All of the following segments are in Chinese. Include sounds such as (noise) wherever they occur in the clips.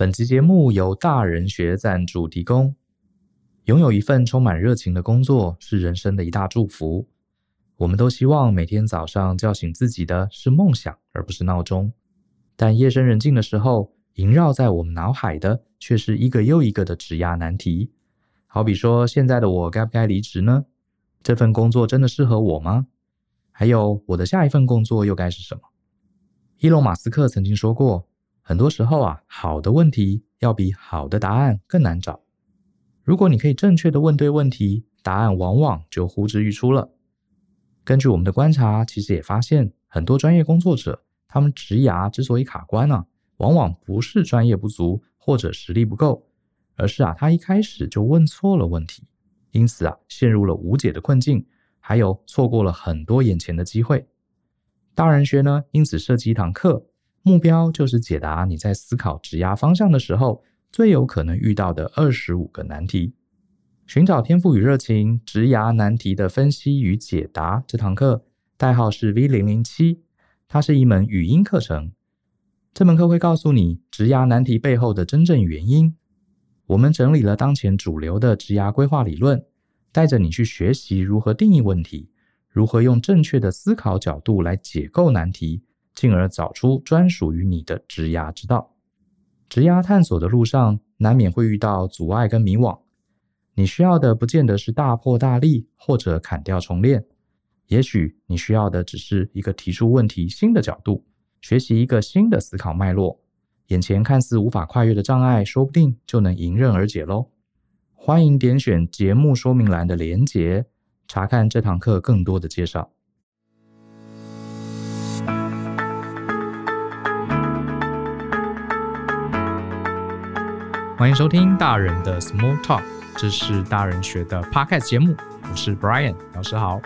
本集节目由大人学赞助提供。拥有一份充满热情的工作是人生的一大祝福。我们都希望每天早上叫醒自己的是梦想，而不是闹钟。但夜深人静的时候，萦绕在我们脑海的却是一个又一个的职涯难题。好比说，现在的我该不该离职呢？这份工作真的适合我吗？还有，我的下一份工作又该是什么？伊隆马斯克曾经说过。很多时候啊，好的问题要比好的答案更难找。如果你可以正确的问对问题，答案往往就呼之欲出了。根据我们的观察，其实也发现很多专业工作者，他们职涯之所以卡关啊，往往不是专业不足或者实力不够，而是啊，他一开始就问错了问题，因此啊，陷入了无解的困境，还有错过了很多眼前的机会。大人学呢，因此设计一堂课。目标就是解答你在思考职涯方向的时候最有可能遇到的二十五个难题。寻找天赋与热情，职涯难题的分析与解答。这堂课代号是 V 零零七，它是一门语音课程。这门课会告诉你职涯难题背后的真正原因。我们整理了当前主流的职涯规划理论，带着你去学习如何定义问题，如何用正确的思考角度来解构难题。进而找出专属于你的职涯之道。职涯探索的路上，难免会遇到阻碍跟迷惘。你需要的不见得是大破大立或者砍掉重练，也许你需要的只是一个提出问题新的角度，学习一个新的思考脉络。眼前看似无法跨越的障碍，说不定就能迎刃而解喽。欢迎点选节目说明栏的连结，查看这堂课更多的介绍。欢迎收听大人的 Small Talk，这是大人学的 Podcast 节目，我是 Brian 老师好。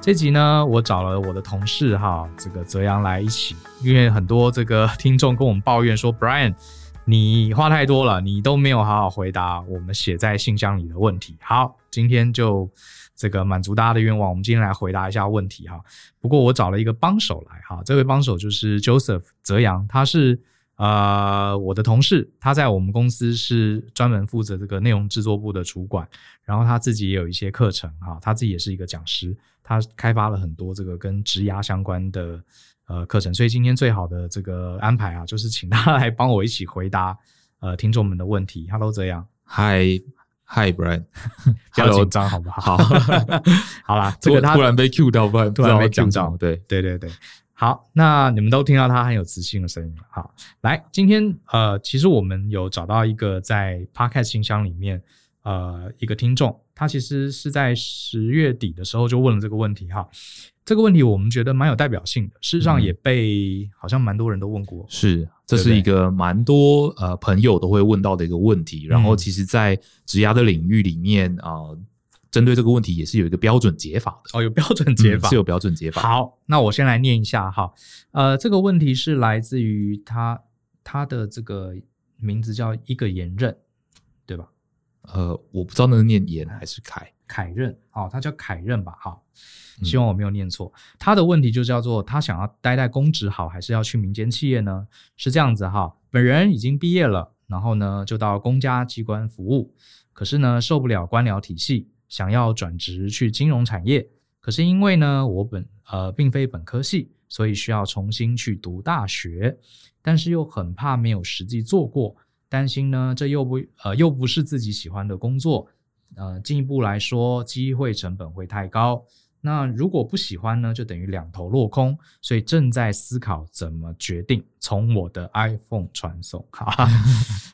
这集呢，我找了我的同事哈，这个泽阳来一起，因为很多这个听众跟我们抱怨说，Brian 你话太多了，你都没有好好回答我们写在信箱里的问题。好，今天就这个满足大家的愿望，我们今天来回答一下问题哈。不过我找了一个帮手来哈，这位帮手就是 Joseph 泽阳，他是。呃，我的同事他在我们公司是专门负责这个内容制作部的主管，然后他自己也有一些课程哈，他自己也是一个讲师，他开发了很多这个跟职涯相关的呃课程，所以今天最好的这个安排啊，就是请他来帮我一起回答呃听众们的问题。Hello，这样，Hi，Hi，Brian，(laughs) 不要紧张好不好？好，(laughs) 好啦，这个他突然被 Q 到，不然突然被讲到，对，对对对。好，那你们都听到他很有磁性的声音了。好，来，今天呃，其实我们有找到一个在 Podcast 信箱里面呃一个听众，他其实是在十月底的时候就问了这个问题哈。这个问题我们觉得蛮有代表性的，事实上也被、嗯、好像蛮多人都问过。是，这是一个蛮多呃朋友都会问到的一个问题。然后，其实，在职涯的领域里面啊。呃针对这个问题也是有一个标准解法的哦，有标准解法、嗯、是有标准解法。好，那我先来念一下哈，呃，这个问题是来自于他他的这个名字叫一个言任，对吧？呃，我不知道那个念言还是凯凯任，哦，他叫凯任吧？哈，希望我没有念错。嗯、他的问题就叫做他想要待在公职好，还是要去民间企业呢？是这样子哈，本人已经毕业了，然后呢就到公家机关服务，可是呢受不了官僚体系。想要转职去金融产业，可是因为呢，我本呃并非本科系，所以需要重新去读大学，但是又很怕没有实际做过，担心呢这又不呃又不是自己喜欢的工作，呃进一步来说机会成本会太高。那如果不喜欢呢，就等于两头落空，所以正在思考怎么决定从我的 iPhone 传送。(laughs) 好，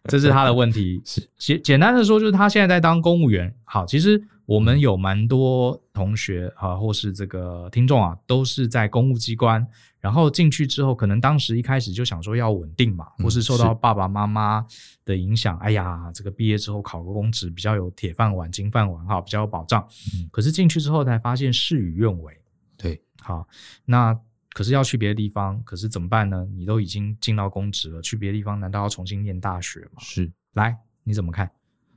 这是他的问题。(laughs) 是简简单的说，就是他现在在当公务员。好，其实。我们有蛮多同学啊，或是这个听众啊，都是在公务机关，然后进去之后，可能当时一开始就想说要稳定嘛，或是受到爸爸妈妈的影响，哎呀，这个毕业之后考个公职比较有铁饭碗、金饭碗哈，比较有保障。可是进去之后才发现事与愿违。对，好，那可是要去别的地方，可是怎么办呢？你都已经进到公职了，去别的地方难道要重新念大学吗？是，来，你怎么看？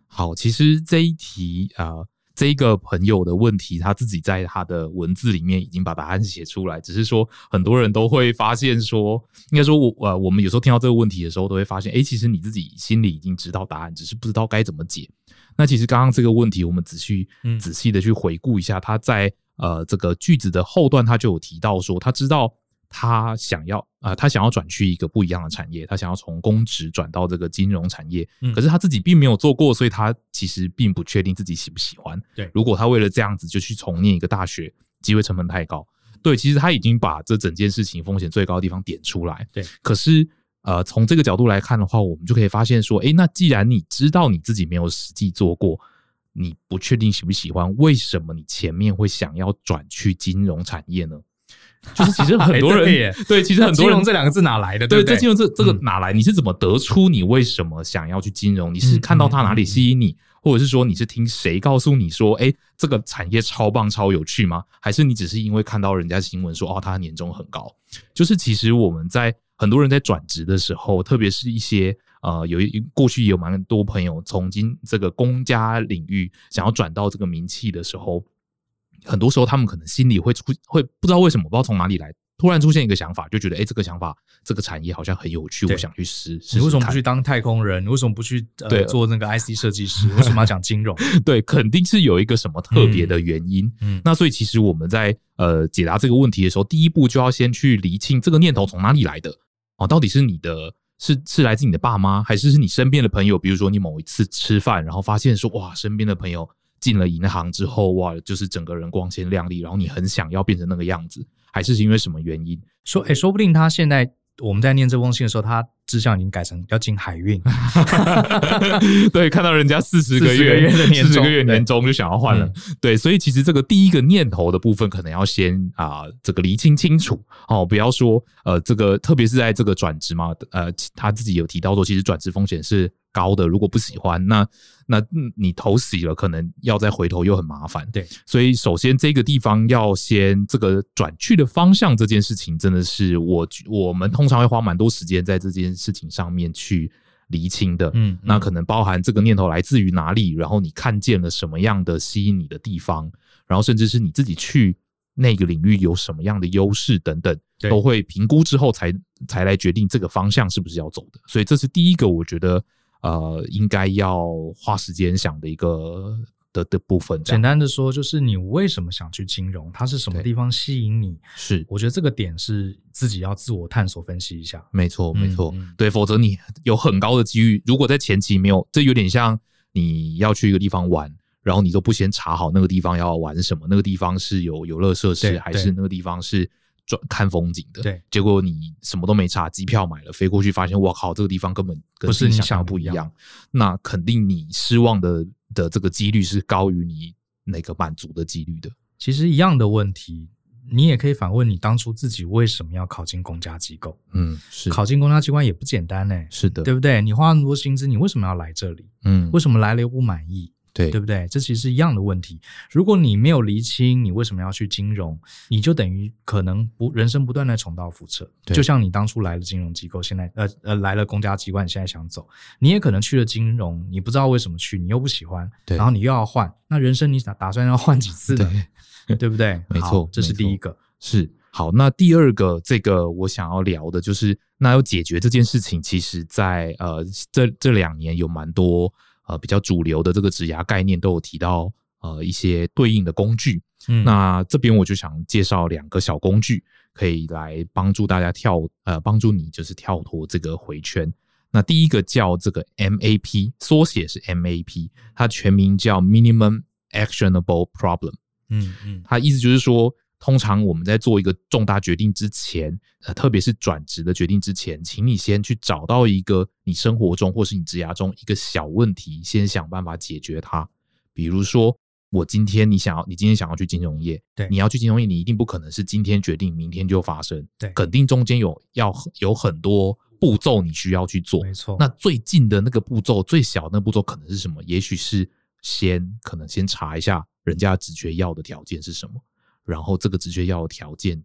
好，其实这一题啊。呃这一个朋友的问题，他自己在他的文字里面已经把答案写出来，只是说很多人都会发现说，应该说我呃，我们有时候听到这个问题的时候，都会发现，哎，其实你自己心里已经知道答案，只是不知道该怎么解。那其实刚刚这个问题，我们仔细仔细的去回顾一下，他在呃这个句子的后段，他就有提到说，他知道。他想要啊、呃，他想要转去一个不一样的产业，他想要从公职转到这个金融产业。嗯，可是他自己并没有做过，所以他其实并不确定自己喜不喜欢。对，如果他为了这样子就去重念一个大学，机会成本太高。对，其实他已经把这整件事情风险最高的地方点出来。对，可是呃，从这个角度来看的话，我们就可以发现说，诶，那既然你知道你自己没有实际做过，你不确定喜不喜欢，为什么你前面会想要转去金融产业呢？就是其实很多人对，(laughs) 对，其实很多人金融这两个字哪来的？对，这金融这这个哪来？你是怎么得出你为什么想要去金融？你是看到它哪里吸引你，或者是说你是听谁告诉你说，哎，这个产业超棒超有趣吗？还是你只是因为看到人家新闻说，哦，他年终很高？就是其实我们在很多人在转职的时候，特别是一些呃，有一过去也有蛮多朋友从今这个公家领域想要转到这个民企的时候。很多时候，他们可能心里会出会不知道为什么，不知道从哪里来，突然出现一个想法，就觉得哎、欸，这个想法，这个产业好像很有趣，我想去试试。你为什么不去当太空人？你为什么不去呃做那个 IC 设计师？为什么要讲金融？(laughs) 对，肯定是有一个什么特别的原因。嗯，那所以其实我们在呃解答这个问题的时候，第一步就要先去厘清这个念头从哪里来的哦，到底是你的，是是来自你的爸妈，还是是你身边的朋友？比如说你某一次吃饭，然后发现说哇，身边的朋友。进了银行之后，哇，就是整个人光鲜亮丽，然后你很想要变成那个样子，还是因为什么原因？说，哎，说不定他现在我们在念这封信的时候，他志向已经改成要进海运。(laughs) 对，看到人家四十个月四十个月年终就想要换了。对，所以其实这个第一个念头的部分，可能要先啊、呃，这个厘清清楚哦，不要说呃，这个特别是在这个转职嘛，呃，他自己有提到说，其实转职风险是高的，如果不喜欢那。那你投洗了，可能要再回头又很麻烦。对，所以首先这个地方要先这个转去的方向这件事情，真的是我我们通常会花蛮多时间在这件事情上面去厘清的。嗯，那可能包含这个念头来自于哪里，然后你看见了什么样的吸引你的地方，然后甚至是你自己去那个领域有什么样的优势等等，都会评估之后才才来决定这个方向是不是要走的。所以这是第一个，我觉得。呃，应该要花时间想的一个的的部分。简单的说，就是你为什么想去金融？它是什么地方吸引你？是，我觉得这个点是自己要自我探索分析一下。没错，没错，嗯，对，否则你有很高的机遇。如果在前期没有，这有点像你要去一个地方玩，然后你都不先查好那个地方要玩什么，那个地方是有游乐设施，还是那个地方是。转看风景的，对，结果你什么都没查，机票买了，飞过去发现，我靠，这个地方根本跟不是你想的不一样，那肯定你失望的的这个几率是高于你那个满足的几率的。其实一样的问题，你也可以反问你当初自己为什么要考进公家机构？嗯，是考进公家机关也不简单呢、欸，是的，对不对？你花那么多薪资，你为什么要来这里？嗯，为什么来了又不满意？对，对不对？这其实是一样的问题。如果你没有厘清你为什么要去金融，你就等于可能不人生不断的重蹈覆辙。就像你当初来了金融机构，现在呃呃来了公家机关，你现在想走，你也可能去了金融，你不知道为什么去，你又不喜欢，对，然后你又要换，那人生你打打算要换几次的？对，(laughs) 对不对？(laughs) 没错，这是第一个。是好，那第二个这个我想要聊的就是，那要解决这件事情，其实在呃这这两年有蛮多。呃，比较主流的这个指牙概念都有提到，呃，一些对应的工具。嗯，那这边我就想介绍两个小工具，可以来帮助大家跳，呃，帮助你就是跳脱这个回圈。那第一个叫这个 MAP，缩写是 MAP，它全名叫 Minimum Actionable Problem。嗯嗯，它意思就是说。通常我们在做一个重大决定之前，呃，特别是转职的决定之前，请你先去找到一个你生活中或是你职涯中一个小问题，先想办法解决它。比如说，我今天你想要，你今天想要去金融业，对，你要去金融业，你一定不可能是今天决定，明天就发生，对，肯定中间有要有很多步骤你需要去做，没错。那最近的那个步骤，最小的那步骤可能是什么？也许是先可能先查一下人家职缺要的条件是什么。然后这个职缺要有条件，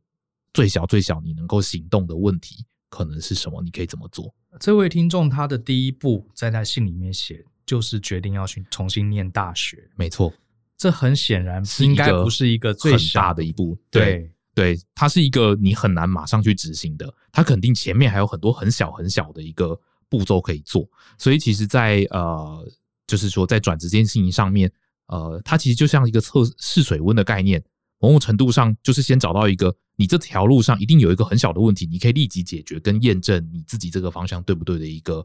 最小最小你能够行动的问题可能是什么？你可以怎么做？这位听众他的第一步在他信里面写，就是决定要去重新念大学。没错，这很显然应该不是一个最大的一步。对对，它是一个你很难马上去执行的，它肯定前面还有很多很小很小的一个步骤可以做。所以其实在，在呃，就是说在转职这件事情上面，呃，它其实就像一个测试水温的概念。某种程度上，就是先找到一个你这条路上一定有一个很小的问题，你可以立即解决跟验证你自己这个方向对不对的一个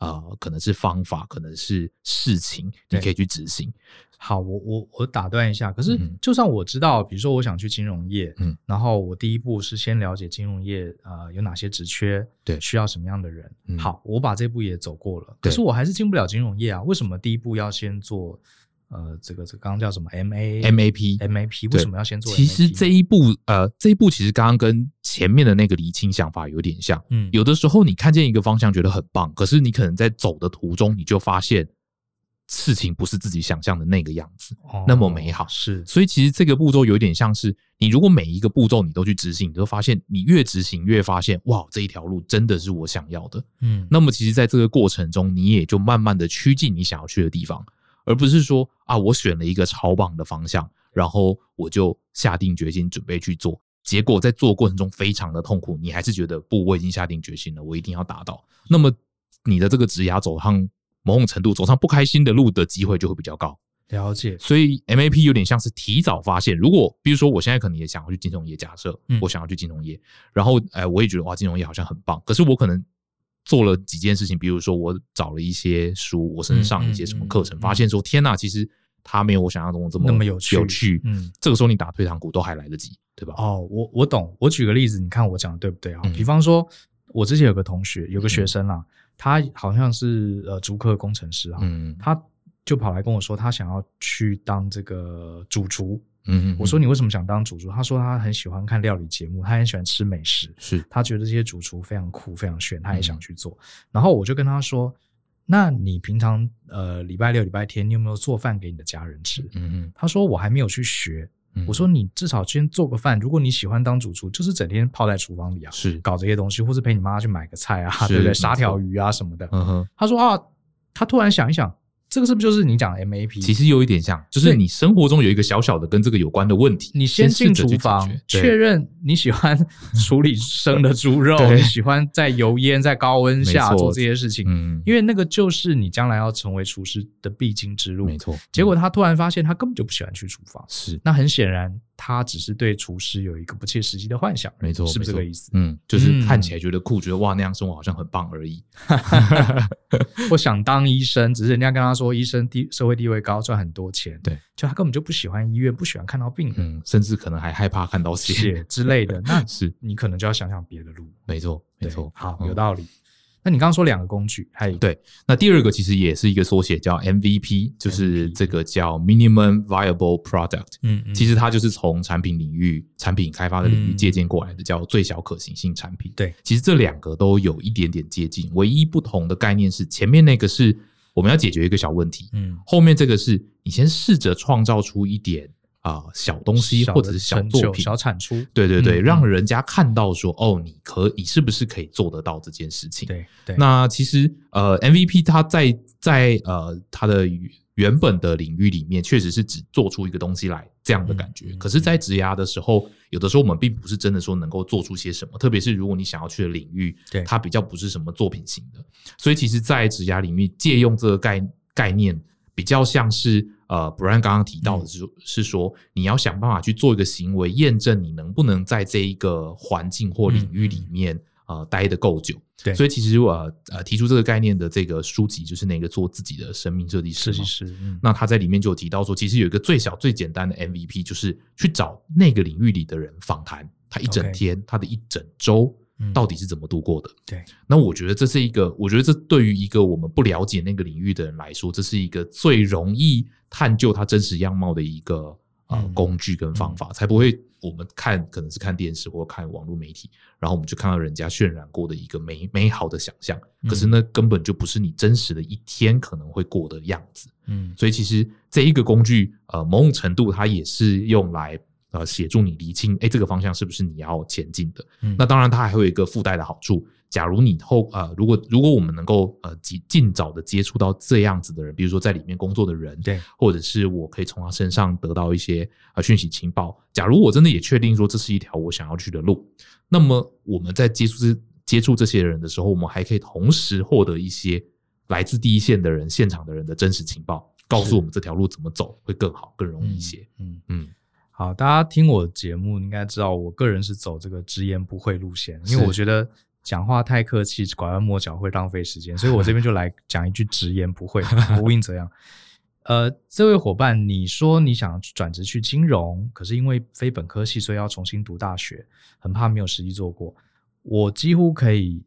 呃，可能是方法，可能是事情，你可以去执行。好，我我我打断一下，可是就算我知道，比如说我想去金融业，嗯，然后我第一步是先了解金融业呃有哪些职缺，对，需要什么样的人。嗯、好，我把这步也走过了，可是我还是进不了金融业啊？为什么第一步要先做？呃，这个这个刚刚叫什么？M A M A P M A P 为什么要先做？其实这一步，呃，这一步其实刚刚跟前面的那个厘清想法有点像。嗯，有的时候你看见一个方向觉得很棒，可是你可能在走的途中，你就发现事情不是自己想象的那个样子，哦、那么美好。是，所以其实这个步骤有点像是你如果每一个步骤你都去执行，你就发现你越执行越发现，哇，这一条路真的是我想要的。嗯，那么其实在这个过程中，你也就慢慢的趋近你想要去的地方。而不是说啊，我选了一个超棒的方向，然后我就下定决心准备去做，结果在做过程中非常的痛苦，你还是觉得不，我已经下定决心了，我一定要达到。那么你的这个职涯走上某种程度走上不开心的路的机会就会比较高。了解。所以 MAP 有点像是提早发现，如果比如说我现在可能也想要去金融业，假设我想要去金融业，然后哎，我也觉得哇，金融业好像很棒，可是我可能。做了几件事情，比如说我找了一些书，我甚至上一些什么课程，发现说天哪，其实他没有我想象中的这么那么有趣。有趣，嗯，这个时候你打退堂鼓都还来得及，对吧？哦，我我懂。我举个例子，你看我讲的对不对啊？比方说，我之前有个同学，有个学生啊，他好像是呃，竹科工程师啊，嗯，他就跑来跟我说，他想要去当这个主厨。嗯，我说你为什么想当主厨？他说他很喜欢看料理节目，他很喜欢吃美食，是他觉得这些主厨非常酷、非常炫，他也想去做。然后我就跟他说：“那你平常呃礼拜六、礼拜天，你有没有做饭给你的家人吃？”嗯嗯，他说我还没有去学。我说你至少先做个饭。如果你喜欢当主厨，就是整天泡在厨房里啊，是搞这些东西，或是陪你妈妈去买个菜啊，对不对？杀条鱼啊什么的。嗯哼，他说啊，他突然想一想。这个是不是就是你讲的 MAP？其实有一点像，就是你生活中有一个小小的跟这个有关的问题，你先进厨房确认你喜欢 (laughs) 处理生的猪肉，你喜欢在油烟在高温下做这些事情，嗯，因为那个就是你将来要成为厨师的必经之路，没错。结果他突然发现他根本就不喜欢去厨房，是，那很显然。他只是对厨师有一个不切实际的幻想，没错，是不是这个意思？嗯，就是看起来觉得酷，觉得哇那样生活好像很棒而已。(laughs) 我想当医生，只是人家跟他说医生地社会地位高，赚很多钱，对，就他根本就不喜欢医院，不喜欢看到病人，嗯，甚至可能还害怕看到血之类的。那 (laughs) 是你可能就要想想别的路。没错，没错，好，有道理。那你刚刚说两个工具，还有对，那第二个其实也是一个缩写，叫 MVP，就是这个叫 Minimum Viable Product。嗯嗯，其实它就是从产品领域、产品开发的领域借鉴过来的，叫最小可行性产品。对，其实这两个都有一点点接近，唯一不同的概念是前面那个是我们要解决一个小问题，嗯，后面这个是你先试着创造出一点。啊，小东西或者是小作品、小产出，对对对，让人家看到说，哦，你可以是不是可以做得到这件事情？对对。那其实呃，MVP 它在在呃它的原本的领域里面，确实是只做出一个东西来这样的感觉。可是，在职涯的时候，有的时候我们并不是真的说能够做出些什么，特别是如果你想要去的领域，对它比较不是什么作品型的。所以，其实，在职涯领域借用这个概概念，比较像是。呃，Brian 刚刚提到的是是说，你要想办法去做一个行为，验证你能不能在这一个环境或领域里面呃待得够久。对，所以其实我呃提出这个概念的这个书籍就是那个做自己的生命设计师。设计师，那他在里面就有提到说，其实有一个最小最简单的 MVP，就是去找那个领域里的人访谈，他一整天，他的一整周。到底是怎么度过的？对，那我觉得这是一个，我觉得这对于一个我们不了解那个领域的人来说，这是一个最容易探究它真实样貌的一个呃工具跟方法，才不会我们看可能是看电视或看网络媒体，然后我们就看到人家渲染过的一个美美好的想象，可是那根本就不是你真实的一天可能会过的样子。嗯，所以其实这一个工具，呃，某种程度它也是用来。呃，协助你厘清，哎，这个方向是不是你要前进的？嗯，那当然，它还会有一个附带的好处，假如你后呃，如果如果我们能够呃尽尽早的接触到这样子的人，比如说在里面工作的人，对，或者是我可以从他身上得到一些呃讯息情报。假如我真的也确定说这是一条我想要去的路，那么我们在接触这接触这些人的时候，我们还可以同时获得一些来自第一线的人、现场的人的真实情报，告诉我们这条路怎么走会更好、更容易一些。嗯嗯。嗯好，大家听我节目应该知道，我个人是走这个直言不讳路线，因为我觉得讲话太客气、拐弯抹角会浪费时间，所以我这边就来 (laughs) 讲一句直言不讳，无论怎样。呃，这位伙伴，你说你想转职去金融，可是因为非本科系，所以要重新读大学，很怕没有实际做过。我几乎可以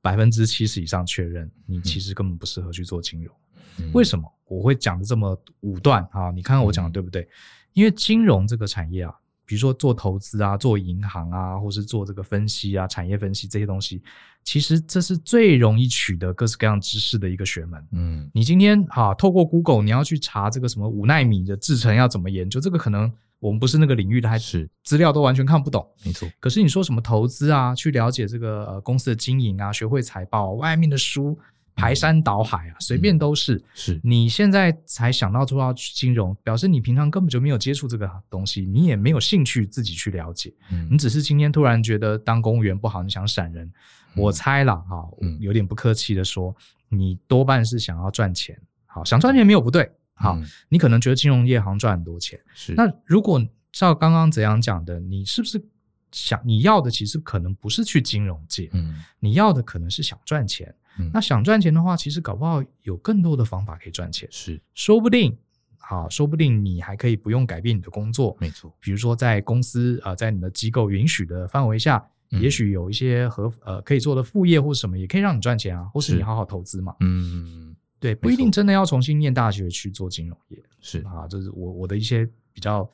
百分之七十以上确认，你其实根本不适合去做金融。嗯、为什么我会讲的这么武断啊？你看看我讲的对不对？嗯因为金融这个产业啊，比如说做投资啊、做银行啊，或是做这个分析啊、产业分析这些东西，其实这是最容易取得各式各样知识的一个学门。嗯，你今天哈、啊、透过 Google，你要去查这个什么五纳米的制程要怎么研究，这个可能我们不是那个领域的，还是资料都完全看不懂。没错。可是你说什么投资啊，去了解这个呃公司的经营啊，学会财报，外面的书。排山倒海啊，随便都是。是你现在才想到说要去金融，表示你平常根本就没有接触这个东西，你也没有兴趣自己去了解。嗯，你只是今天突然觉得当公务员不好，你想闪人。我猜了哈，有点不客气的说，你多半是想要赚钱。好，想赚钱没有不对。好，你可能觉得金融业好像赚很多钱。是。那如果照刚刚怎样讲的，你是不是想你要的其实可能不是去金融界？嗯，你要的可能是想赚钱。那想赚钱的话，其实搞不好有更多的方法可以赚钱。是，说不定，好，说不定你还可以不用改变你的工作。没错，比如说在公司啊、呃，在你的机构允许的范围下，嗯、也许有一些和呃可以做的副业或什么，也可以让你赚钱啊，或是你好好投资嘛。嗯，对，不一定真的要重新念大学去做金融业。是啊，这是我我的一些比较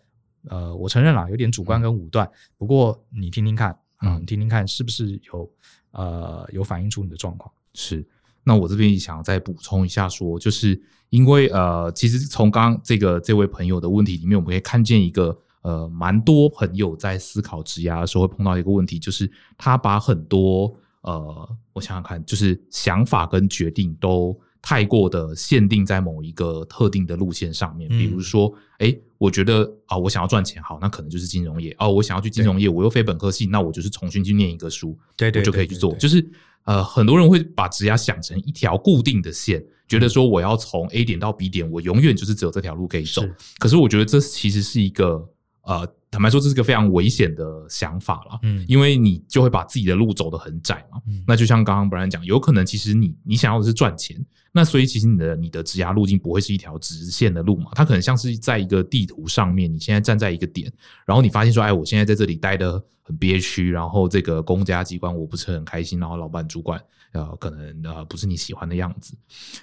呃，我承认啦，有点主观跟武断。嗯、不过你听听看啊，你听听看是不是有呃有反映出你的状况。是，那我这边也想再补充一下说，说就是因为呃，其实从刚刚这个这位朋友的问题里面，我们可以看见一个呃，蛮多朋友在思考职涯的时候会碰到一个问题，就是他把很多呃，我想想看，就是想法跟决定都太过的限定在某一个特定的路线上面，比如说，哎、欸，我觉得啊、呃，我想要赚钱，好，那可能就是金融业。哦、呃，我想要去金融业，我又非本科系，那我就是重新去念一个书，对对，我就可以去做，就是。呃，很多人会把职涯想成一条固定的线，觉得说我要从 A 点到 B 点，我永远就是只有这条路可以走。可是我觉得这其实是一个呃，坦白说，这是个非常危险的想法了。嗯，因为你就会把自己的路走得很窄嘛。嗯，那就像刚刚 Brian 讲，有可能其实你你想要的是赚钱。那所以其实你的你的职涯路径不会是一条直线的路嘛，它可能像是在一个地图上面，你现在站在一个点，然后你发现说，哎，我现在在这里待得很憋屈，然后这个公家机关我不是很开心，然后老板主管呃可能呃不是你喜欢的样子，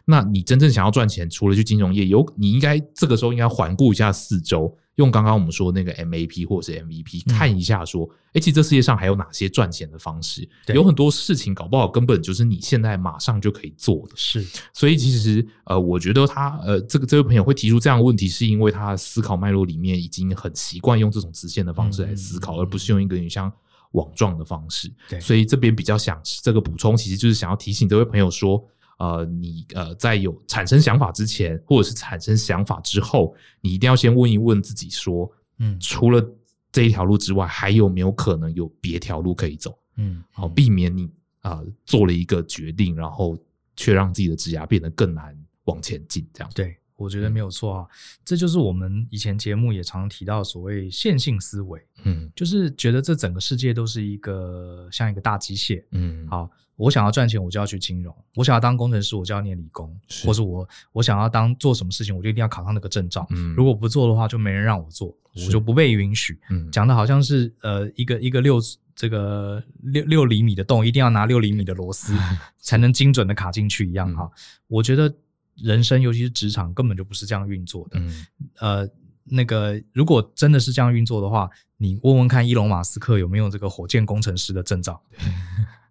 那你真正想要赚钱，除了去金融业，有你应该这个时候应该环顾一下四周。用刚刚我们说的那个 MAP 或者是 MVP 看一下，说，哎，其实这世界上还有哪些赚钱的方式？有很多事情搞不好根本就是你现在马上就可以做的。是，所以其实呃，我觉得他呃，这个这位朋友会提出这样的问题，是因为他的思考脉络里面已经很习惯用这种直线的方式来思考，而不是用一个像网状的方式。对，所以这边比较想这个补充，其实就是想要提醒这位朋友说。呃，你呃，在有产生想法之前，或者是产生想法之后，你一定要先问一问自己说，嗯，除了这一条路之外，还有没有可能有别条路可以走？嗯，好，避免你啊、呃、做了一个决定，然后却让自己的职涯变得更难往前进。这样，对，我觉得没有错啊，这就是我们以前节目也常提到所谓线性思维，嗯，就是觉得这整个世界都是一个像一个大机械，嗯，好。我想要赚钱，我就要去金融；我想要当工程师，我就要念理工，是或是我我想要当做什么事情，我就一定要考上那个证照。嗯，如果不做的话，就没人让我做，我就不被允许。嗯，讲的好像是呃一个一个六这个六六厘米的洞，一定要拿六厘米的螺丝 (laughs) 才能精准的卡进去一样哈。嗯，我觉得人生尤其是职场根本就不是这样运作的。嗯，呃，那个如果真的是这样运作的话，你问问看伊隆马斯克有没有这个火箭工程师的证照。(laughs)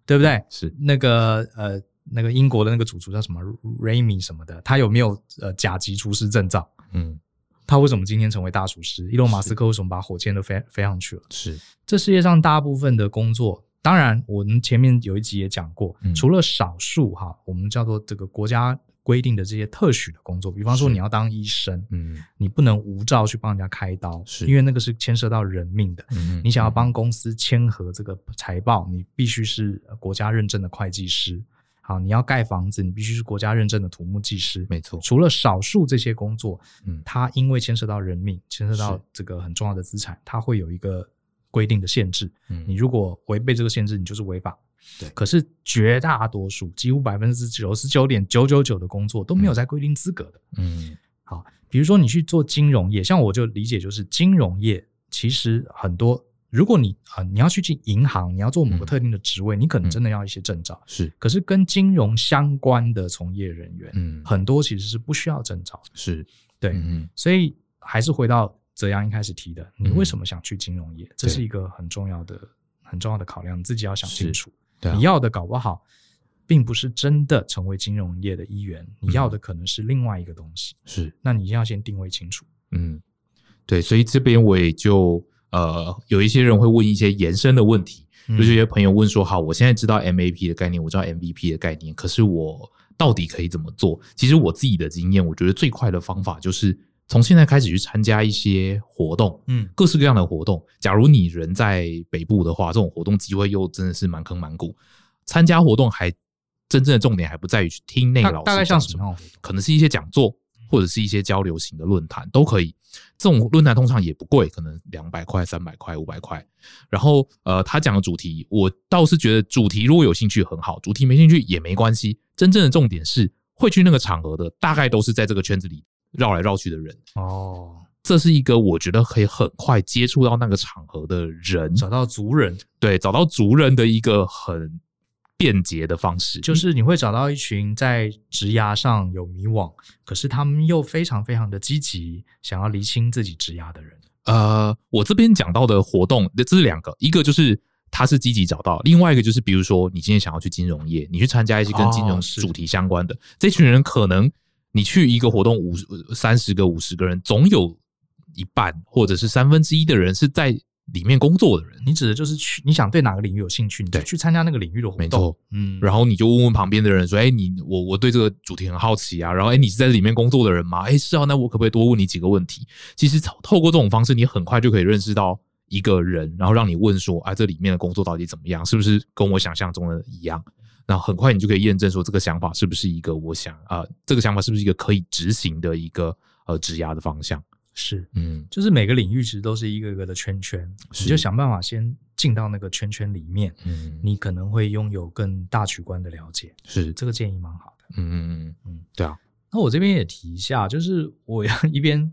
对不对？是那个呃，那个英国的那个主厨叫什么 Remy 什么的，他有没有呃甲级厨师证照？嗯，他为什么今天成为大厨师？伊隆马斯克为什么把火箭都飞飞上去了？是这世界上大部分的工作当然，我们前面有一集也讲过，嗯、除了少数哈，我们叫做这个国家规定的这些特许的工作，比方说你要当医生，嗯，你不能无照去帮人家开刀，是因为那个是牵涉到人命的。嗯，你想要帮公司签合这个财报，你必须是国家认证的会计师。好，你要盖房子，你必须是国家认证的土木技师。没错，除了少数这些工作，嗯，它因为牵涉到人命，牵涉到这个很重要的资产，它会有一个规定的限制。嗯，你如果违背这个限制，你就是违法。对，可是绝大多数，几乎百分之九十九点九九九的工作都没有在规定资格的。嗯，好，比如说你去做金融业，像我就理解就是金融业其实很多。如果你啊，你要去进银行，你要做某个特定的职位，嗯、你可能真的要一些证照。是，可是跟金融相关的从业人员，嗯，很多其实是不需要证照。是，对，嗯，所以还是回到泽阳一开始提的，你为什么想去金融业？嗯、这是一个很重要的、很重要的考量，你自己要想清楚。对、啊，你要的搞不好，并不是真的成为金融业的一员，你要的可能是另外一个东西。是，那你一定要先定位清楚。嗯，对，所以这边我也就。呃，有一些人会问一些延伸的问题，就是有些朋友问说：“好，我现在知道 MAP 的概念，我知道 MVP 的概念，可是我到底可以怎么做？”其实我自己的经验，我觉得最快的方法就是从现在开始去参加一些活动，嗯，各式各样的活动。假如你人在北部的话，这种活动机会又真的是满坑满谷。参加活动还真正的重点还不在于去听那个老师，大概像什么？可能是一些讲座。或者是一些交流型的论坛都可以，这种论坛通常也不贵，可能两百块、三百块、五百块。然后，呃，他讲的主题，我倒是觉得主题如果有兴趣很好，主题没兴趣也没关系。真正的重点是会去那个场合的，大概都是在这个圈子里绕来绕去的人。哦，这是一个我觉得可以很快接触到那个场合的人，找到族人，对，找到族人的一个很。便捷的方式，就是你会找到一群在职涯上有迷惘，可是他们又非常非常的积极，想要厘清自己职涯的人。呃，我这边讲到的活动，这是两个，一个就是他是积极找到，另外一个就是比如说你今天想要去金融业，你去参加一些跟金融主题相关的，哦、这群人可能你去一个活动五三十个五十个人，总有一半或者是三分之一的人是在。里面工作的人，你指的就是去你想对哪个领域有兴趣，你就去参加那个领域的活动。没错，嗯，然后你就问问旁边的人说：“哎，你我我对这个主题很好奇啊。”然后哎，你是在里面工作的人吗？哎，是啊，那我可不可以多问你几个问题？其实透过这种方式，你很快就可以认识到一个人，然后让你问说：“啊，这里面的工作到底怎么样？是不是跟我想象中的一样？”然后很快你就可以验证说这个想法是不是一个我想啊、呃，这个想法是不是一个可以执行的一个呃质押的方向。是，嗯，就是每个领域其实都是一个一个的圈圈，你就想办法先进到那个圈圈里面，嗯，你可能会拥有更大局观的了解。是，这个建议蛮好的。嗯嗯嗯嗯，对啊。那我这边也提一下，就是我要 (laughs) 一边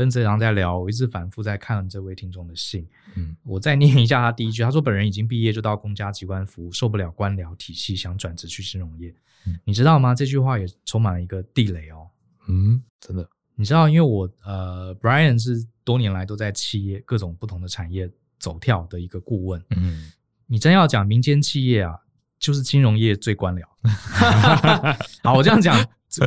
跟泽阳在聊，我一直反复在看这位听众的信。嗯，我再念一下他第一句，他说：“本人已经毕业就到公家机关服务，受不了官僚体系，想转职去金融业。”嗯，你知道吗？这句话也充满了一个地雷哦。嗯，真的。你知道，因为我呃，Brian 是多年来都在企业各种不同的产业走跳的一个顾问。嗯，你真要讲民间企业啊，就是金融业最官僚。(laughs) 好，我这样讲，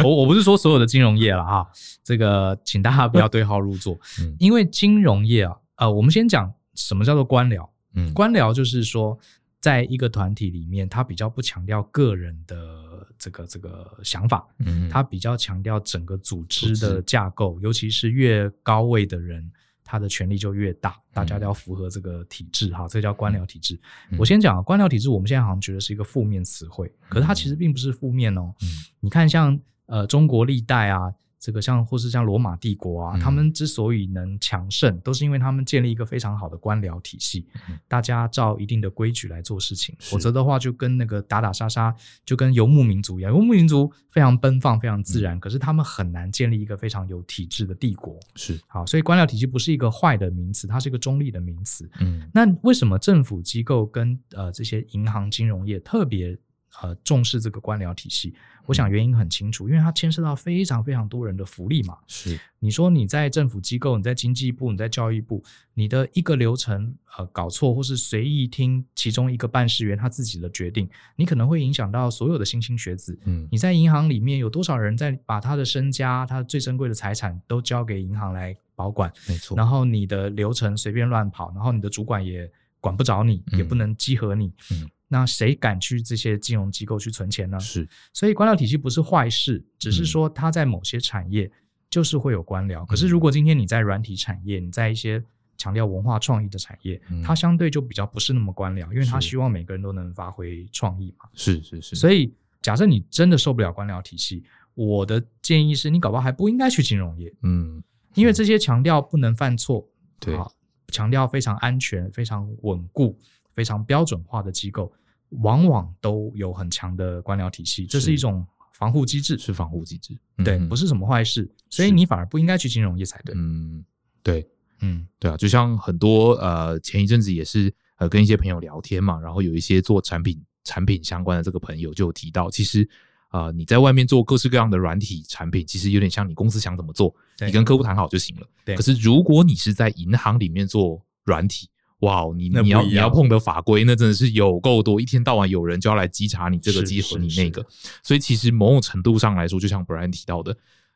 我我不是说所有的金融业了哈，这个请大家不要对号入座。(laughs) 嗯，因为金融业啊，呃，我们先讲什么叫做官僚。嗯，官僚就是说。在一个团体里面，他比较不强调个人的这个这个想法，嗯，他比较强调整个组织的架构，尤其是越高位的人，他的权力就越大，大家都要符合这个体制，哈，这个叫官僚体制。我先讲官僚体制，我们现在好像觉得是一个负面词汇，可是它其实并不是负面哦。嗯你看，像呃中国历代啊。这个像或是像罗马帝国啊，他们之所以能强盛，都是因为他们建立一个非常好的官僚体系，大家照一定的规矩来做事情。否则的话，就跟那个打打杀杀，就跟游牧民族一样。游牧民族非常奔放，非常自然，可是他们很难建立一个非常有体制的帝国。是好，所以官僚体系不是一个坏的名词，它是一个中立的名词。嗯，那为什么政府机构跟呃这些银行金融业特别呃重视这个官僚体系？我想原因很清楚，因为它牵涉到非常非常多人的福利嘛。是，你说你在政府机构，你在经济部，你在教育部，你的一个流程呃搞错，或是随意听其中一个办事员他自己的决定，你可能会影响到所有的莘莘学子。嗯，你在银行里面有多少人在把他的身家、他最珍贵的财产都交给银行来保管？没错。然后你的流程随便乱跑，然后你的主管也。管不着你，也不能稽核你。嗯，那谁敢去这些金融机构去存钱呢？是，所以官僚体系不是坏事，只是说它在某些产业就是会有官僚。可是如果今天你在软体产业，你在一些强调文化创意的产业，它相对就比较不是那么官僚，因为它希望每个人都能发挥创意嘛。是是是。所以假设你真的受不了官僚体系，我的建议是你搞不好还不应该去金融业。嗯。因为这些强调不能犯错，对啊，强调非常安全、非常稳固、非常标准化的机构，往往都有很强的官僚体系，这是一种防护机制，是防护机制，对，不是什么坏事，所以你反而不应该去金融业才对。嗯，对，嗯，对啊，就像很多呃，前一阵子也是呃，跟一些朋友聊天嘛，然后有一些做产品产品相关的这个朋友就提到，其实。啊、呃，你在外面做各式各样的软体产品，其实有点像你公司想怎么做，你跟客户谈好就行了。对。可是如果你是在银行里面做软体，哇，你你要你要碰的法规，那真的是有够多，一天到晚有人就要来稽查你这个稽核你那个。所以其实某种程度上来说，就像 Brian 提到的，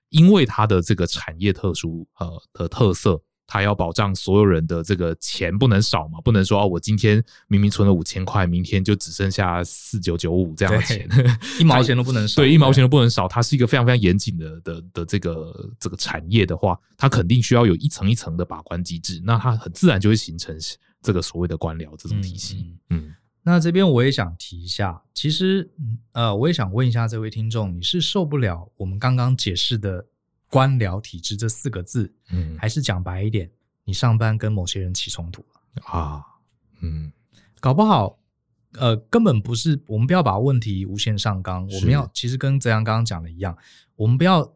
因为它的这个产业特殊呃的特色。他要保障所有人的这个钱不能少嘛，不能说哦，我今天明明存了五千块，明天就只剩下四九九五这样的钱，(laughs) 一毛钱都不能少。对，一毛钱都不能少。它是一个非常非常严谨的的的这个这个产业的话，它肯定需要有一层一层的把关机制，那它很自然就会形成这个所谓的官僚这种体系。嗯，嗯，那这边我也想提一下，其实呃，我也想问一下这位听众，你是受不了我们刚刚解释的？官僚体制这四个字，嗯，还是讲白一点，你上班跟某些人起冲突？了啊，嗯，搞不好，呃，根本不是，我们不要把问题无限上纲，我们要其实跟泽阳刚刚讲的一样，我们不要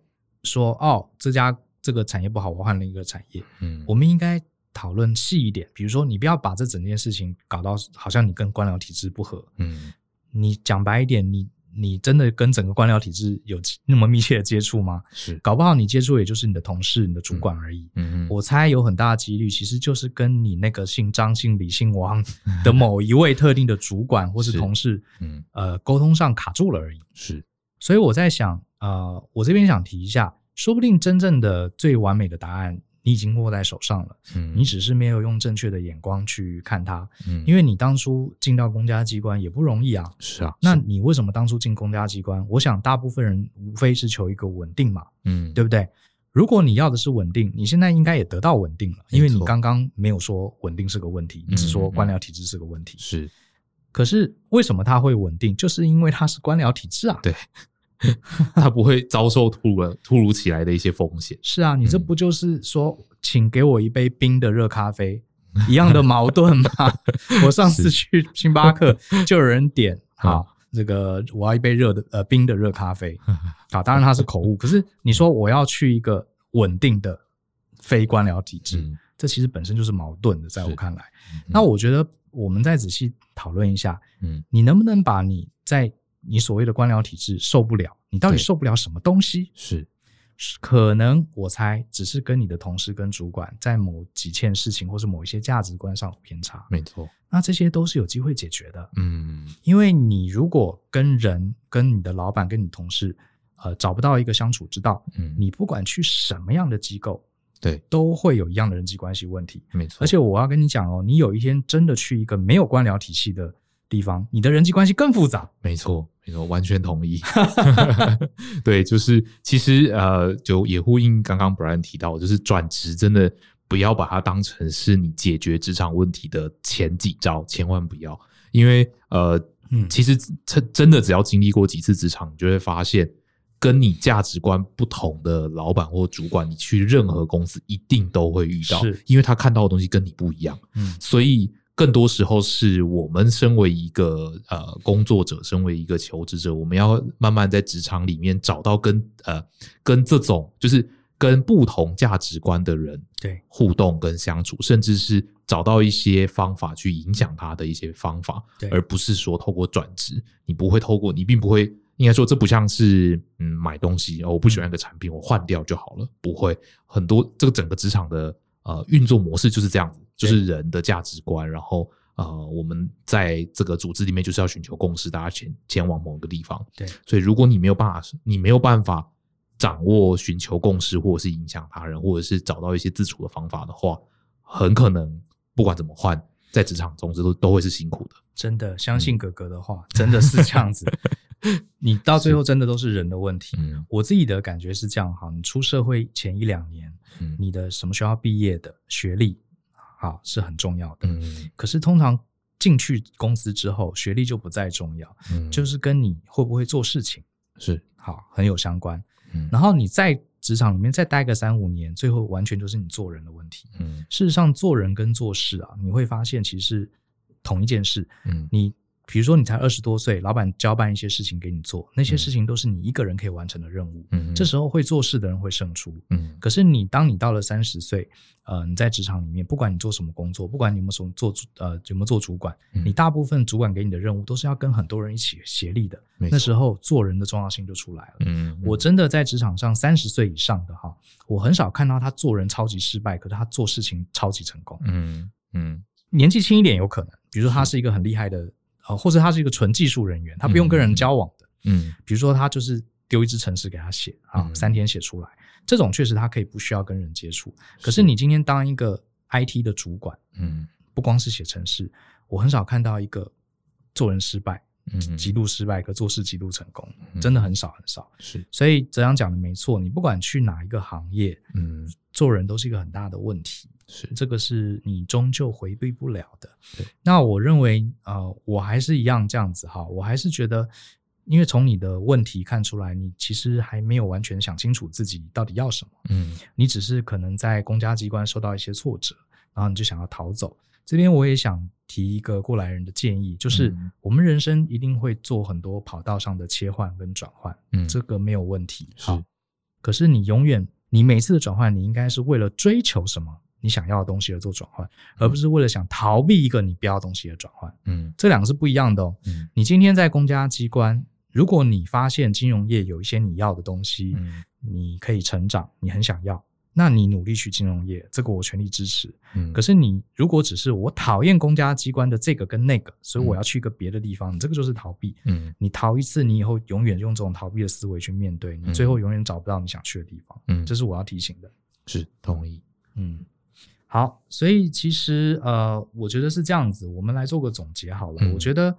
说哦，这家这个产业不好，我换另一个产业，嗯，我们应该讨论细一点，比如说你不要把这整件事情搞到好像你跟官僚体制不合，嗯，你讲白一点，你。你真的跟整个官僚体制有那么密切的接触吗？是，搞不好你接触也就是你的同事、你的主管而已。嗯嗯，我猜有很大的几率，其实就是跟你那个姓张、姓李、姓王 (laughs) 的某一位特定的主管或是同事，嗯，呃，沟通上卡住了而已。是，所以我在想，呃，我这边想提一下，说不定真正的最完美的答案。你已经握在手上了，嗯，你只是没有用正确的眼光去看它，嗯，因为你当初进到公家机关也不容易啊，是啊，那你为什么当初进公家机关？我想大部分人无非是求一个稳定嘛，嗯，对不对？如果你要的是稳定，你现在应该也得到稳定了，因为你刚刚没有说稳定是个问题，你只说官僚体制是个问题，是。可是为什么它会稳定？就是因为它是官僚体制啊，对。(laughs) 他不会遭受突然突如其来的一些风险。是啊，你这不就是说，请给我一杯冰的热咖啡，一样的矛盾吗？(laughs) 我上次去星巴克，(laughs) 就有人点啊，这个我要一杯热的呃冰的热咖啡啊，当然它是口误。可是你说我要去一个稳定的非官僚体制，这其实本身就是矛盾的，在我看来。那我觉得我们再仔细讨论一下，嗯，你能不能把你在你所谓的官僚体制受不了，你到底受不了什么东西？是，可能我猜只是跟你的同事跟主管在某几件事情或是某一些价值观上有偏差。没错，那这些都是有机会解决的。嗯，因为你如果跟人、跟你的老板、跟你同事，呃，找不到一个相处之道，嗯，你不管去什么样的机构，对，都会有一样的人际关系问题。没错，而且我要跟你讲哦，你有一天真的去一个没有官僚体系的地方，你的人际关系更复杂。没错，没错，完全同意。(laughs) 对，就是其实呃，就也呼应刚刚 Brian 提到，就是转职真的不要把它当成是你解决职场问题的前几招，千万不要。因为呃，嗯，其实真真的只要经历过几次职场，你就会发现，跟你价值观不同的老板或主管，你去任何公司一定都会遇到，因为他看到的东西跟你不一样。嗯，所以。更多时候是我们身为一个呃工作者，身为一个求职者，我们要慢慢在职场里面找到跟呃跟这种就是跟不同价值观的人对。互动跟相处，甚至是找到一些方法去影响他的一些方法，而不是说透过转职，你不会透过你并不会应该说这不像是嗯买东西哦，我不喜欢一个产品，我换掉就好了，不会。很多这个整个职场的呃运作模式就是这样子。就是人的价值观，然后呃，我们在这个组织里面就是要寻求共识，大家前前往某个地方。对，所以如果你没有办法，你没有办法掌握寻求共识，或者是影响他人，或者是找到一些自处的方法的话，很可能不管怎么换，在职场中这都都会是辛苦的。真的，相信哥哥的话，嗯、真的是这样子。(laughs) 你到最后真的都是人的问题。嗯，我自己的感觉是这样哈，你出社会前一两年，嗯，你的什么学校毕业的学历，好是很重要的。嗯，可是通常进去公司之后，学历就不再重要。嗯，就是跟你会不会做事情是好很有相关。嗯，然后你在职场里面再待个三五年，最后完全就是你做人的问题。嗯，事实上做人跟做事啊，你会发现其实同一件事。嗯，你。比如说，你才二十多岁，老板交办一些事情给你做，那些事情都是你一个人可以完成的任务。嗯，这时候会做事的人会胜出。嗯，可是你当你到了三十岁，呃，你在职场里面，不管你做什么工作，不管你有没有什么做呃有没有做主管，嗯，你大部分主管给你的任务都是要跟很多人一起协力的。那时候做人的重要性就出来了。嗯，我真的在职场上三十岁以上的哈，我很少看到他做人超级失败，可是他做事情超级成功。嗯嗯，年纪轻一点有可能，比如说他是一个很厉害的。呃，或者他是一个纯技术人员，他不用跟人交往的，嗯，比如说他就是丢一支程式给他写啊，三天写出来，这种确实他可以不需要跟人接触。可是你今天当一个 IT 的主管，嗯，不光是写程式，我很少看到一个做人失败，嗯，极度失败，可做事极度成功，真的很少很少。是，所以哲阳讲的没错，你不管去哪一个行业，嗯，做人都是一个很大的问题。是，这个是你终究回避不了的。对，那我认为，呃，我还是一样这样子哈，我还是觉得，因为从你的问题看出来，你其实还没有完全想清楚自己到底要什么。嗯，你只是可能在公家机关受到一些挫折，然后你就想要逃走。这边我也想提一个过来人的建议，就是我们人生一定会做很多跑道上的切换跟转换，嗯，这个没有问题。好，可是你永远，你每次的转换，你应该是为了追求什么？你想要的东西而做转换，而不是为了想逃避一个你不要的东西而转换。嗯，这两个是不一样的哦。嗯，你今天在公家机关，如果你发现金融业有一些你要的东西，嗯，你可以成长，你很想要，那你努力去金融业，这个我全力支持。嗯，可是你如果只是我讨厌公家机关的这个跟那个，所以我要去一个别的地方，这个就是逃避。嗯，你逃一次，你以后永远用这种逃避的思维去面对，你最后永远找不到你想去的地方。嗯，这是我要提醒的。是，同意。嗯。好，所以其实呃，我觉得是这样子。我们来做个总结好了。嗯、我觉得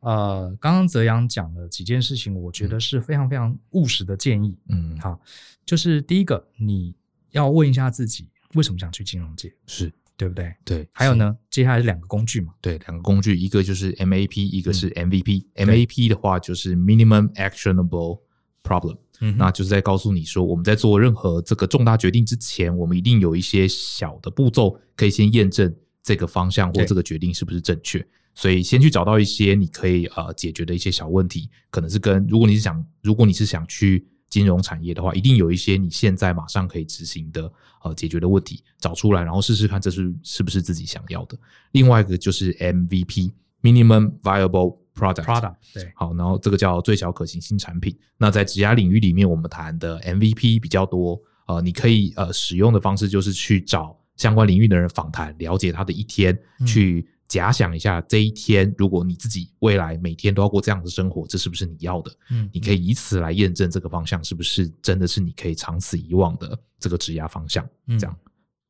呃，刚刚泽阳讲了几件事情，我觉得是非常非常务实的建议。嗯，好，就是第一个，你要问一下自己，为什么想去金融界？是对不对？对。还有呢，接下来是两个工具嘛？对，两个工具，一个就是 MAP，一个是 MVP。嗯、MAP 的话就是 Minimum Actionable Problem。嗯，那就是在告诉你说，我们在做任何这个重大决定之前，我们一定有一些小的步骤可以先验证这个方向或这个决定是不是正确。所以先去找到一些你可以呃解决的一些小问题，可能是跟如果你是想如果你是想去金融产业的话，一定有一些你现在马上可以执行的呃解决的问题找出来，然后试试看这是是不是自己想要的。另外一个就是 MVP（Minimum Viable）。Product, Product 对，好，然后这个叫最小可行性产品。那在职涯领域里面，我们谈的 MVP 比较多。呃，你可以呃使用的方式就是去找相关领域的人访谈，了解他的一天，嗯、去假想一下这一天，如果你自己未来每天都要过这样的生活，这是不是你要的？嗯，你可以以此来验证这个方向是不是真的是你可以长此以往的这个职涯方向。嗯、这样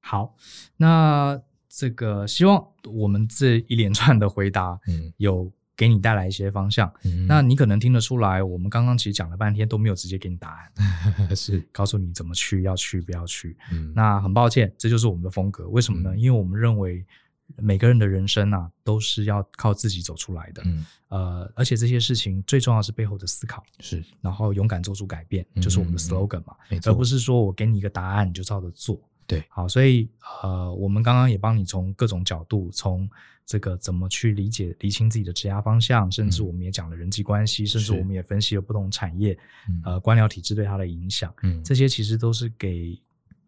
好，那这个希望我们这一连串的回答，嗯，有。给你带来一些方向，嗯、那你可能听得出来，我们刚刚其实讲了半天都没有直接给你答案，(laughs) 是告诉你怎么去，要去不要去。嗯、那很抱歉，这就是我们的风格。为什么呢？嗯、因为我们认为每个人的人生啊，都是要靠自己走出来的。嗯、呃，而且这些事情最重要是背后的思考，是，然后勇敢做出改变，就是我们的 slogan 嘛，嗯、而不是说我给你一个答案你就照着做。对，好，所以呃，我们刚刚也帮你从各种角度从。这个怎么去理解、理清自己的职业方向，甚至我们也讲了人际关系，嗯、甚至我们也分析了不同产业，嗯、呃，官僚体制对它的影响，嗯，这些其实都是给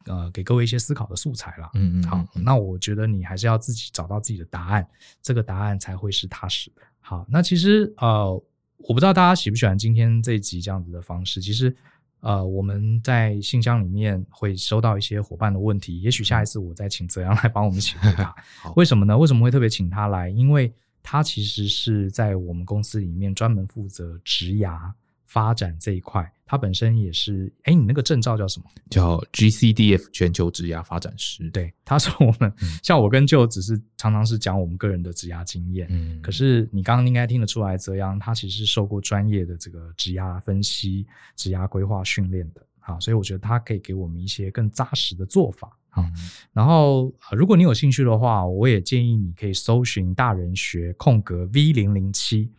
呃给各位一些思考的素材了，嗯嗯。好，那我觉得你还是要自己找到自己的答案，这个答案才会是踏实。好，那其实呃，我不知道大家喜不喜欢今天这一集这样子的方式，其实。呃，我们在信箱里面会收到一些伙伴的问题，也许下一次我再请泽阳来帮我们一起回答。(laughs) 为什么呢？为什么会特别请他来？因为他其实是在我们公司里面专门负责职涯发展这一块。它本身也是，哎，你那个证照叫什么？叫 GCDF 全球职涯发展师。对，他说我们、嗯、像我跟舅只是常常是讲我们个人的职涯经验。嗯，可是你刚刚应该听得出来，泽阳他其实是受过专业的这个职涯分析、职涯规划训练的。啊，所以我觉得他可以给我们一些更扎实的做法。好，嗯、然后如果你有兴趣的话，我也建议你可以搜寻大人学空格 V 零零七。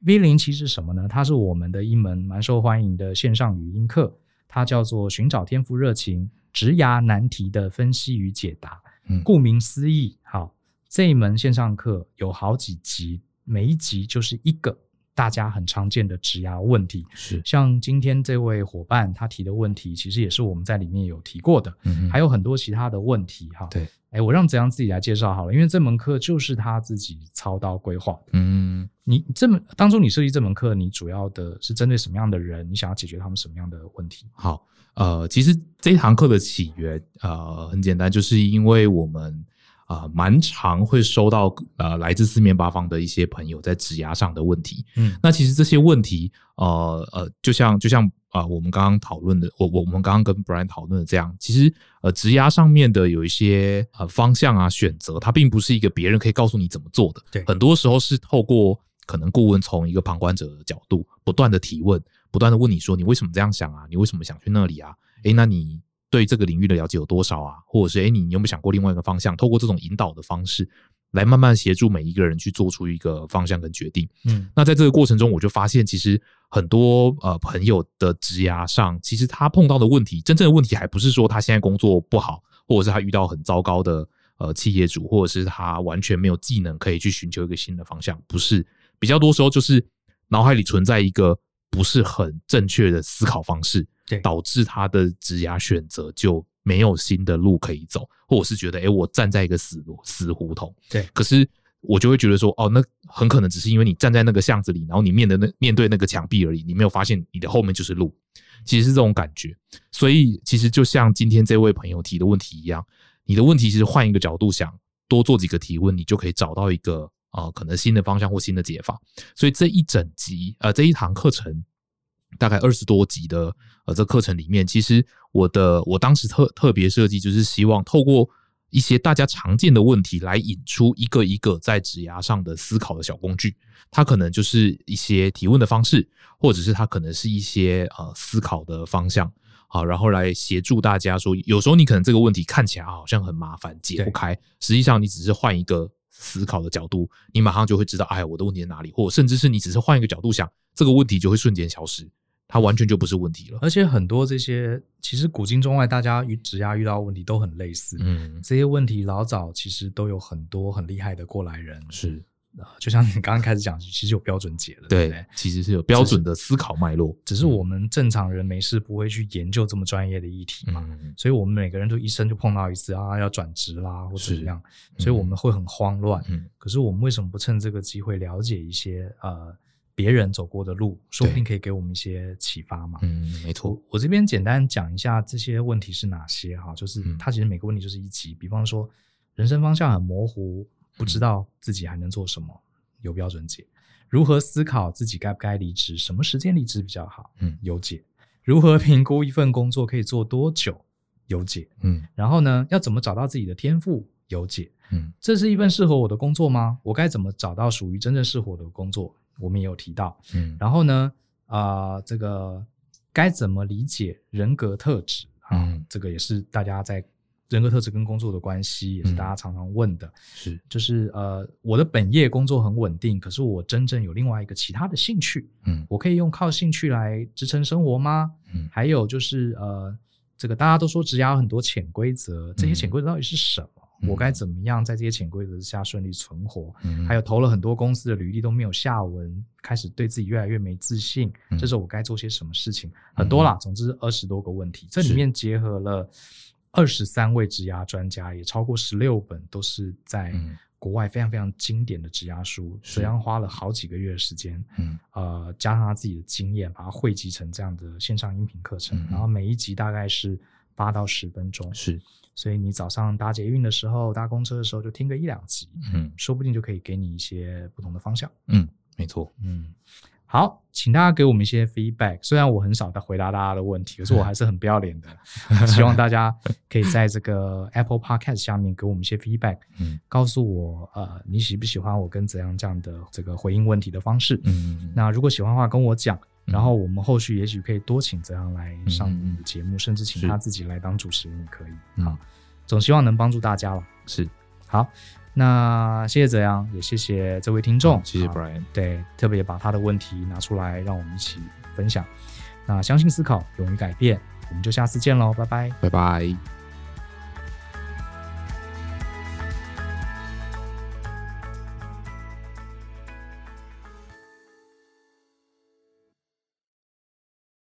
V 零七是什么呢？它是我们的一门蛮受欢迎的线上语音课，它叫做“寻找天赋热情职涯难题的分析与解答”。嗯，顾名思义，好，这一门线上课有好几集，每一集就是一个大家很常见的职涯问题。是，像今天这位伙伴他提的问题，其实也是我们在里面有提过的。嗯，还有很多其他的问题。哈，对。哎，我让子阳自己来介绍好了，因为这门课就是他自己操刀规划的。嗯，你这么当初你设计这门课，你主要的是针对什么样的人？你想要解决他们什么样的问题？好，呃，其实这一堂课的起源，呃，很简单，就是因为我们啊，呃，蛮常会收到呃来自四面八方的一些朋友在职涯上的问题。嗯，那其实这些问题，呃呃，就像就像。啊、呃，我们刚刚讨论的，我我我们刚刚跟 Brian 讨论的这样，其实呃，职涯上面的有一些呃方向啊选择，它并不是一个别人可以告诉你怎么做的。对，很多时候是透过可能顾问从一个旁观者的角度，不断的提问，不断的问你说，你为什么这样想啊？你为什么想去那里啊？诶，那你对这个领域的了解有多少啊？或者是诶，你有没有想过另外一个方向？透过这种引导的方式。来慢慢协助每一个人去做出一个方向跟决定。嗯，那在这个过程中，我就发现，其实很多呃朋友的职涯上，其实他碰到的问题，真正的问题还不是说他现在工作不好，或者是他遇到很糟糕的呃企业主，或者是他完全没有技能可以去寻求一个新的方向，不是。比较多时候就是脑海里存在一个不是很正确的思考方式，对，导致他的职涯选择就。没有新的路可以走，或者是觉得，哎，我站在一个死死胡同。对，可是我就会觉得说，哦，那很可能只是因为你站在那个巷子里，然后你面的那面对那个墙壁而已，你没有发现你的后面就是路。其实是这种感觉。所以，其实就像今天这位朋友提的问题一样，你的问题其实换一个角度想，多做几个提问，你就可以找到一个啊、呃，可能新的方向或新的解法。所以这一整集，呃，这一堂课程。大概二十多集的呃，这课程里面，其实我的我当时特特别设计，就是希望透过一些大家常见的问题来引出一个一个在指牙上的思考的小工具。它可能就是一些提问的方式，或者是它可能是一些呃思考的方向，好，然后来协助大家说，有时候你可能这个问题看起来好像很麻烦，解不开，实际上你只是换一个思考的角度，你马上就会知道，哎，我的问题在哪里，或甚至是你只是换一个角度想，这个问题就会瞬间消失。它完全就不是问题了，而且很多这些其实古今中外，大家与职涯遇到的问题都很类似。嗯，这些问题老早其实都有很多很厉害的过来人，是就像你刚刚开始讲，其实有标准解的，对，对，其实是有标准的思考脉络，只是我们正常人没事不会去研究这么专业的议题嘛，嗯，所以我们每个人都一生就碰到一次啊，要转职啦或者怎么样，所以我们会很慌乱。嗯，可是我们为什么不趁这个机会了解一些呃？别人走过的路，说不定可以给我们一些启发嘛。嗯，没错。我，这边简单讲一下这些问题是哪些哈，就是它其实每个问题就是一集。比方说，人生方向很模糊，不知道自己还能做什么，有标准解。如何思考自己该不该离职，什么时间离职比较好，嗯，有解。如何评估一份工作可以做多久，有解。嗯，然后呢，要怎么找到自己的天赋，有解。嗯，这是一份适合我的工作吗？我该怎么找到属于真正适合我的工作？我们也有提到，嗯，然后呢，啊、呃，这个该怎么理解人格特质啊？嗯，这个也是大家在人格特质跟工作的关系，也是大家常常问的。是，就是呃，我的本业工作很稳定，可是我真正有另外一个其他的兴趣，嗯，我可以用靠兴趣来支撑生活吗？嗯，还有就是呃，这个大家都说职涯有很多潜规则，这些潜规则到底是什么？我该怎么样在这些潜规则之下顺利存活？嗯，还有投了很多公司的履历都没有下文，开始对自己越来越没自信。这时候我该做些什么事情？很多啦，总之二十多个问题，这里面结合了二十三位职涯专家，也超过十六本，都是在国外非常非常经典的职涯书。实际上花了好几个月的时间，嗯，呃，加上他自己的经验，把它汇集成这样的线上音频课程。然后每一集大概是八到十分钟，是。所以你早上搭捷运的时候，搭公车的时候就听个一两集，嗯，说不定就可以给你一些不同的方向。嗯，没错。嗯，好，请大家给我们一些 feedback。虽然我很少在回答大家的问题，可是我还是很不要脸的。希望大家可以在这个 Apple Podcast 下面给我们一些 feedback，嗯，告诉我呃你喜不喜欢我跟怎样这样的这个回应问题的方式。嗯，那如果喜欢的话，跟我讲，然后我们后续也许可以多请泽阳来上你的节目，嗯，甚至请他自己来当主持人也可以。好，总希望能帮助大家了。是，好。那谢谢泽阳，也谢谢这位听众，谢谢 Brian，对，特别把他的问题拿出来，让我们一起分享。那相信思考，勇于改变，我们就下次见喽，拜拜，拜拜。